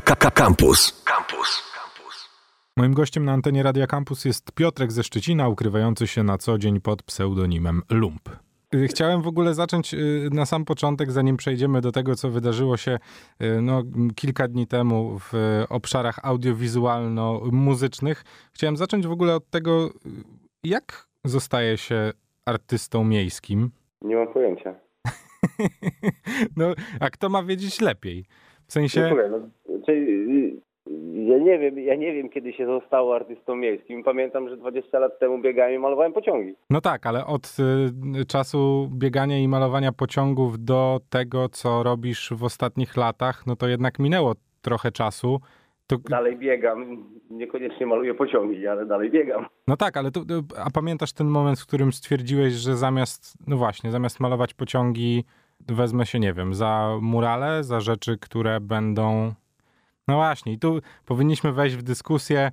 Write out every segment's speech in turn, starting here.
Campus. Campus. Moim gościem na antenie Radia Campus jest Piotrek ze Szczecina, ukrywający się na co dzień pod pseudonimem Lump. Y, chciałem w ogóle zacząć y, na sam początek, zanim przejdziemy do tego, co wydarzyło się y, no, kilka dni temu w obszarach audiowizualno-muzycznych. Chciałem zacząć w ogóle od tego, jak zostaje się artystą miejskim? Nie mam pojęcia. no, a kto ma wiedzieć lepiej? W sensie... Słuchaj, no, czyli ja nie wiem, ja nie wiem, kiedy się zostało artystą miejskim. Pamiętam, że 20 lat temu biegałem i malowałem pociągi. No tak, ale od y, czasu biegania i malowania pociągów do tego, co robisz w ostatnich latach, no to jednak minęło trochę czasu. To... Dalej biegam, niekoniecznie maluję pociągi, ale dalej biegam. No tak, ale to, a pamiętasz ten moment, w którym stwierdziłeś, że zamiast, no właśnie, zamiast malować pociągi, wezmę się, nie wiem, za murale, za rzeczy, które będą no właśnie, i tu powinniśmy wejść w dyskusję,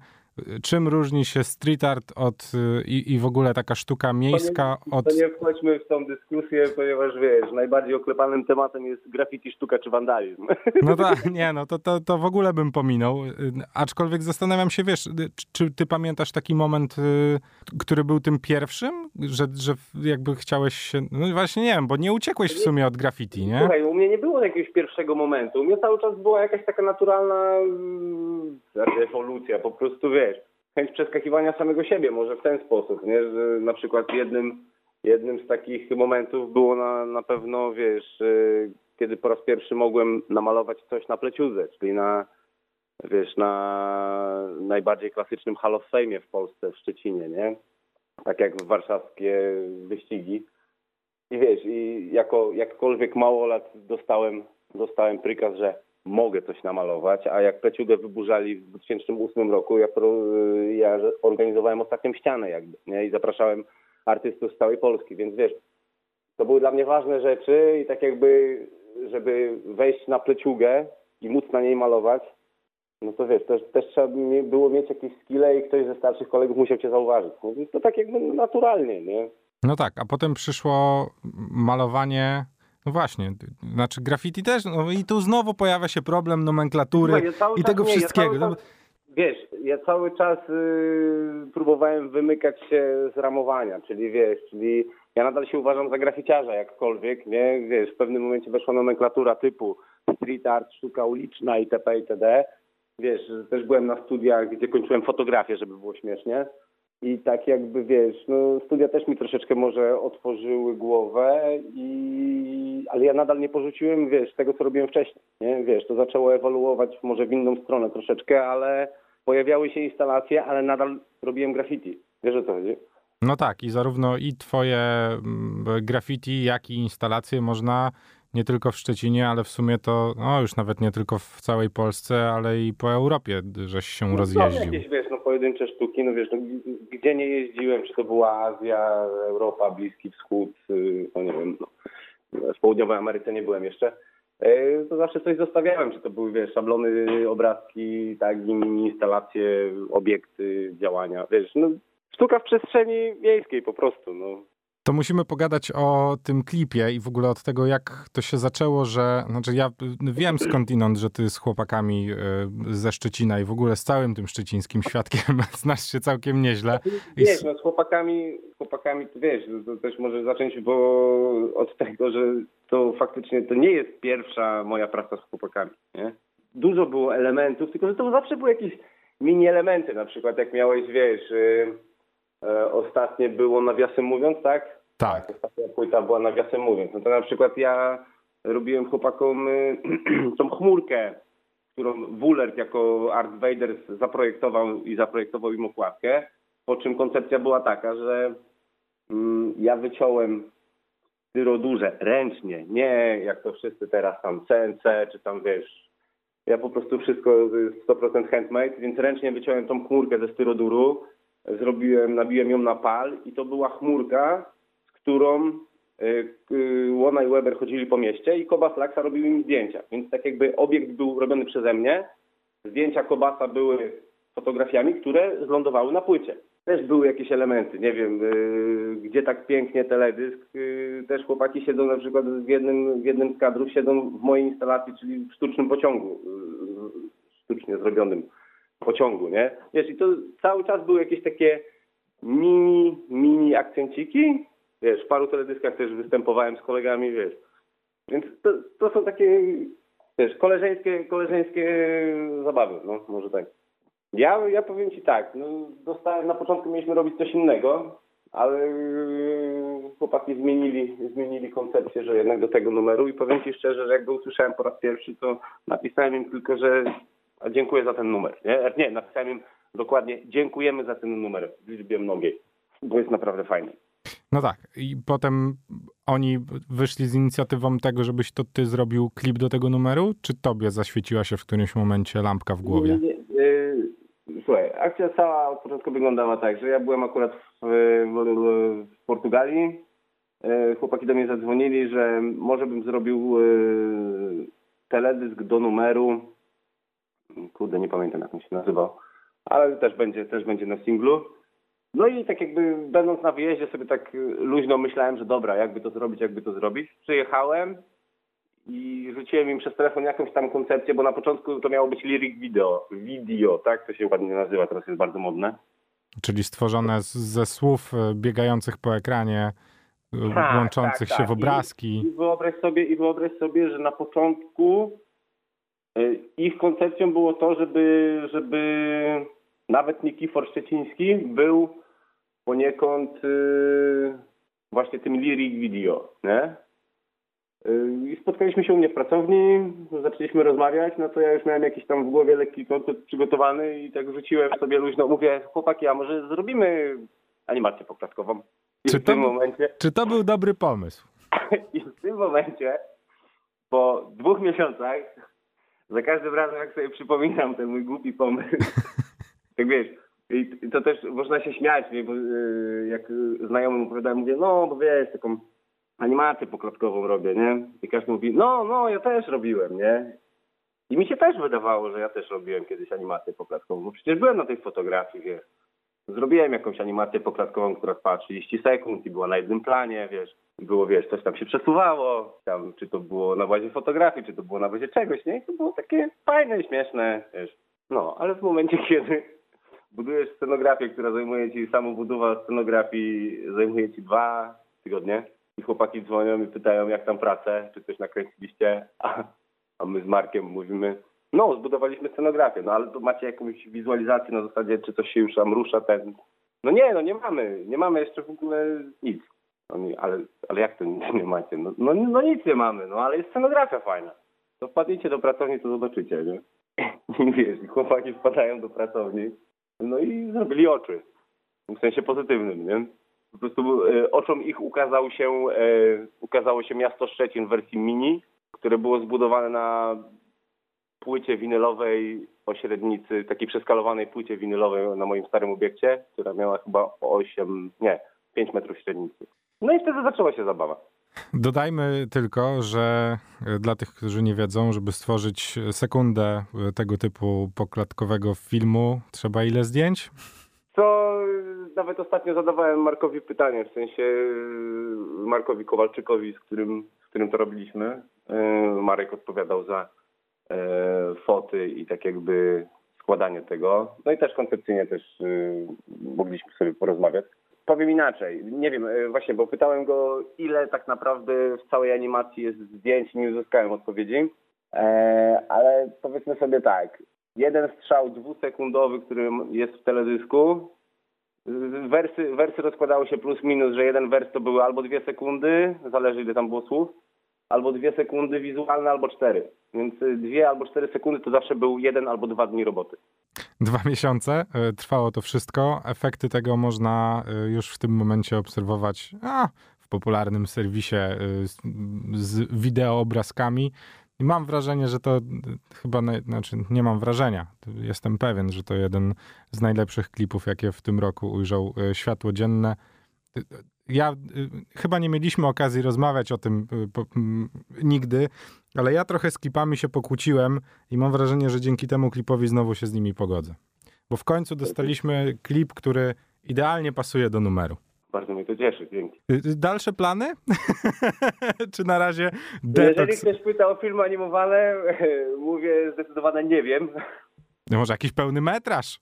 czym różni się street art od, y, i, i w ogóle taka sztuka miejska to nie, od... To nie wchodźmy w tą dyskusję, ponieważ wiesz, najbardziej oklepanym tematem jest graffiti, sztuka czy wandalizm. No tak, nie no, to, to, to w ogóle bym pominął. Y, aczkolwiek zastanawiam się, wiesz, y, czy ty pamiętasz taki moment, który był tym pierwszym, że, że jakby chciałeś się... No właśnie nie wiem, bo nie uciekłeś w sumie od graffiti, nie? Słuchaj, u mnie nie było jakiegoś pierwszego momentu. U mnie cały czas była jakaś taka naturalna mm, ewolucja, po prostu wiesz, chęć przeskakiwania samego siebie może w ten sposób, nie? Że na przykład jednym, jednym z takich momentów było na, na pewno, wiesz, y, kiedy po raz pierwszy mogłem namalować coś na pleciudze, czyli na, wiesz, na najbardziej klasycznym Hall of Fame w Polsce, w Szczecinie, nie? Tak jak w warszawskie wyścigi. I wiesz, i jako jakkolwiek mało lat dostałem, dostałem prykaz, że mogę coś namalować, a jak Pleciugę wyburzali w 2008 roku, ja, ja organizowałem ostatnią ścianę jakby, nie? I zapraszałem artystów z całej Polski, więc wiesz, to były dla mnie ważne rzeczy i tak jakby, żeby wejść na Pleciugę i móc na niej malować, no to wiesz, też, też trzeba było mieć jakieś skille i ktoś ze starszych kolegów musiał cię zauważyć. No, to tak jakby naturalnie, nie? No tak, a potem przyszło malowanie no właśnie, znaczy graffiti też, no i tu znowu pojawia się problem nomenklatury ja i tego nie, wszystkiego. Ja czas, wiesz, ja cały czas y, próbowałem wymykać się z ramowania, czyli wiesz, czyli ja nadal się uważam za graficiarza jakkolwiek, nie? Wiesz, w pewnym momencie weszła nomenklatura typu street art, sztuka uliczna itp. itd. Wiesz, też byłem na studiach, gdzie kończyłem fotografię, żeby było śmiesznie. I tak jakby wiesz, no studia też mi troszeczkę może otworzyły głowę, i, ale ja nadal nie porzuciłem, wiesz, tego co robiłem wcześniej. Nie? Wiesz, to zaczęło ewoluować może w inną stronę troszeczkę, ale pojawiały się instalacje, ale nadal robiłem graffiti. Wiesz o co chodzi? No tak, i zarówno i twoje mm, graffiti, jak i instalacje można nie tylko w Szczecinie, ale w sumie to no, już nawet nie tylko w całej Polsce, ale i po Europie, żeś się no, rozjeździł. jakieś, wiesz, pojedyncze sztuki, no wiesz, no, gdzie nie jeździłem, czy to była Azja, Europa, Bliski Wschód, y, no nie wiem, no, w Południowej Ameryce nie byłem jeszcze, y, to zawsze coś zostawiałem, czy to były, wiesz, szablony, obrazki, tak, instalacje, obiekty, działania, wiesz, no sztuka w przestrzeni miejskiej po prostu, no. To musimy pogadać o tym klipie i w ogóle od tego, jak to się zaczęło, że. Znaczy, ja wiem skądinąd, że ty z chłopakami e, ze Szczecina i w ogóle z całym tym szczecińskim świadkiem znasz się całkiem nieźle. Wiesz, no z chłopakami, z chłopakami to wiesz, to też może zacząć, bo od tego, że to faktycznie to nie jest pierwsza moja praca z chłopakami, nie? Dużo było elementów, tylko że to zawsze były jakieś mini elementy, na przykład jak miałeś, wiesz. Yy, ostatnie było nawiasem mówiąc, tak? Tak. Ostatnia płyta była nawiasem mówiąc. No to na przykład ja robiłem chłopakom y, tą chmurkę, którą Wulert jako Art Vader zaprojektował i zaprojektował im okładkę. Po czym koncepcja była taka, że mm, ja wyciąłem styrodurze ręcznie, nie jak to wszyscy teraz tam CNC czy tam wiesz. Ja po prostu wszystko 100% handmade, więc ręcznie wyciąłem tą chmurkę ze styroduru zrobiłem, nabiłem ją na pal i to była chmurka, z którą y, Łona i Weber chodzili po mieście i Koba Flaxa robił im zdjęcia. Więc tak jakby obiekt był robiony przeze mnie, zdjęcia Kobasa były fotografiami, które zlądowały na płycie. Też były jakieś elementy, nie wiem, yy, gdzie tak pięknie teledysk. Yy, też chłopaki siedzą na przykład w jednym, w jednym z kadrów, siedzą w mojej instalacji, czyli w sztucznym pociągu. Ostatnio zrobionym pociągu, nie? Wiesz, i to cały czas były jakieś takie mini, mini akcenciki. Wiesz, w paru teledyskach też występowałem z kolegami, wiesz. Więc to, to są takie, wiesz, koleżeńskie, koleżeńskie zabawy, no może tak. Ja, ja powiem ci tak, no, dostałem, na początku mieliśmy robić coś innego, ale chłopaki zmienili, zmienili koncepcję, że jednak do tego numeru i powiem ci szczerze, że jak go usłyszałem po raz pierwszy, to napisałem im tylko, że dziękuję za ten numer, nie? Nie, napisałem im dokładnie dziękujemy za ten numer w liczbie mnogiej, bo jest naprawdę fajny. No tak, i potem oni wyszli z inicjatywą tego, żebyś to ty zrobił klip do tego numeru, czy tobie zaświeciła się w którymś momencie lampka w głowie? Nie, yy, słuchaj, akcja cała od początku wyglądała tak, że ja byłem akurat w, w, w Portugalii, yy, chłopaki do mnie zadzwonili, że może bym zrobił yy, teledysk do numeru, kurde, nie pamiętam jak on się nazywał, ale też będzie, też będzie na singlu. No i tak jakby będąc na wyjeździe sobie tak luźno myślałem, że dobra, jakby to zrobić, jakby to zrobić. Przyjechałem i rzuciłem im przez telefon jakąś tam koncepcję, bo na początku to miało być lyric video, video, tak? To się ładnie nazywa, teraz jest bardzo modne. Czyli stworzone z, ze słów e, biegających po ekranie, e, tak, łączących tak, się tak. w obrazki. I, I, wyobraź sobie, I wyobraź sobie, że na początku ich koncepcją było to, żeby, żeby nawet Nikifor Szczeciński był poniekąd yy, właśnie tym lyric video, nie? Yy, I spotkaliśmy się u mnie w pracowni, zaczęliśmy rozmawiać, no to ja już miałem jakiś tam w głowie lekki koncept przygotowany i tak rzuciłem sobie luźno, mówię, chłopaki, a może zrobimy animację poklatkową? I czy, w to, tym momencie... czy to był dobry pomysł? I w tym momencie, po dwóch miesiącach, za każdym razem jak sobie przypominam ten mój głupi pomysł, tak wiesz, i to też można się śmiać, bo yy, jak znajomym opowiadałem, mówię, no bo wiesz, taką animację poklatkową robię, nie? I każdy mówi, no, no, ja też robiłem, nie? I mi się też wydawało, że ja też robiłem kiedyś animację poklatkową, bo przecież byłem na tej fotografii, wiesz. Zrobiłem jakąś animację poklatkową, która trwała 30 sekund i była na jednym planie, wiesz. Było, wiesz, coś tam się przesuwało, tam, czy to było na bazie fotografii, czy to było na bazie czegoś, nie? I to było takie fajne, śmieszne, wiesz. No, ale w momencie, kiedy budujesz scenografię, która zajmuje ci, samobudowa scenografii zajmuje ci dwa tygodnie i chłopaki dzwonią i pytają, jak tam pracę, czy coś nakręciliście, a, a my z Markiem mówimy, no, zbudowaliśmy scenografię, no ale to macie jakąś wizualizację na zasadzie, czy coś się już tam rusza, ten... No nie, no nie mamy, nie mamy jeszcze w ogóle nic. Oni, ale, ale jak to nic nie macie? No, no, no nic nie mamy, no ale jest scenografia fajna. To wpadnijcie do pracowni, to zobaczycie, nie? I wiesz, chłopaki wpadają do pracowni no i zrobili oczy. W sensie pozytywnym, nie? Po prostu e, oczom ich ukazał się, e, ukazało się miasto Szczecin w wersji mini, które było zbudowane na płycie winylowej o średnicy, takiej przeskalowanej płycie winylowej na moim starym obiekcie, która miała chyba 8, nie, 5 metrów średnicy. No i wtedy zaczęła się zabawa. Dodajmy tylko, że e, dla tych, którzy nie wiedzą, żeby stworzyć sekundę e, tego typu poklatkowego filmu, trzeba ile zdjęć? To nawet ostatnio zadawałem Markowi pytanie, w sensie e, Markowi Kowalczykowi, z którym, z którym to robiliśmy. Marek odpowiadał za foty i tak jakby składanie tego. No i też koncepcyjnie też mogliśmy sobie porozmawiać. Powiem inaczej, nie wiem, e, właśnie, bo pytałem go, ile tak naprawdę w całej animacji jest zdjęć nie uzyskałem odpowiedzi. E, ale powiedzmy sobie tak, jeden strzał dwusekundowy, który jest w teledysku, wersy, wersy rozkładały się plus minus, że jeden wers to były albo dwie sekundy, zależy ile tam było słów, albo dwie sekundy wizualne, albo cztery. Więc dwie albo cztery sekundy to zawsze był jeden albo dwa dni roboty. Dwa miesiące e, trwało to wszystko. Efekty tego można e, już w tym momencie obserwować a, w popularnym serwisie z, z wideo obrazkami. I mam wrażenie, że to chyba, znaczy nie mam wrażenia, jestem pewien, że to jeden z najlepszych klipów, jakie w tym roku ujrzał światło dzienne ja y, chyba nie mieliśmy okazji rozmawiać o tym y, po, nigdy, ale ja trochę z klipami się pokłóciłem i mam wrażenie, że dzięki temu klipowi znowu się z nimi pogodzę. Bo w końcu dostaliśmy klip, który idealnie pasuje do numeru. Bardzo mnie to cieszy, dzięki. Y, dalsze plany? Czy na razie detoks? Jeżeli ktoś pyta o filmy animowane, mówię zdecydowanie nie wiem. No może jakiś pełny metraż?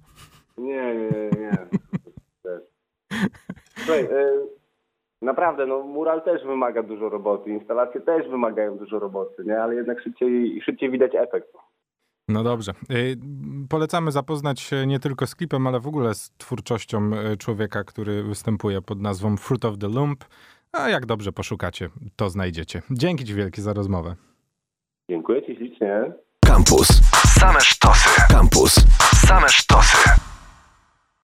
Nie, nie, nie. Słuchaj, naprawdę, no mural też wymaga dużo roboty, instalacje też wymagają dużo roboty, nie? Ale jednak szybciej, szybciej widać efekt. No dobrze. Y, Polecamy zapoznać się nie tylko z klipem, ale w ogóle z twórczością y, człowieka, który występuje pod nazwą Fruit of the Lump. A jak dobrze poszukacie, to znajdziecie. Dzięki Ci wielkie za rozmowę. Dziękuję Ci ślicznie. Campus. Same sztosy. Campus. Same sztosy.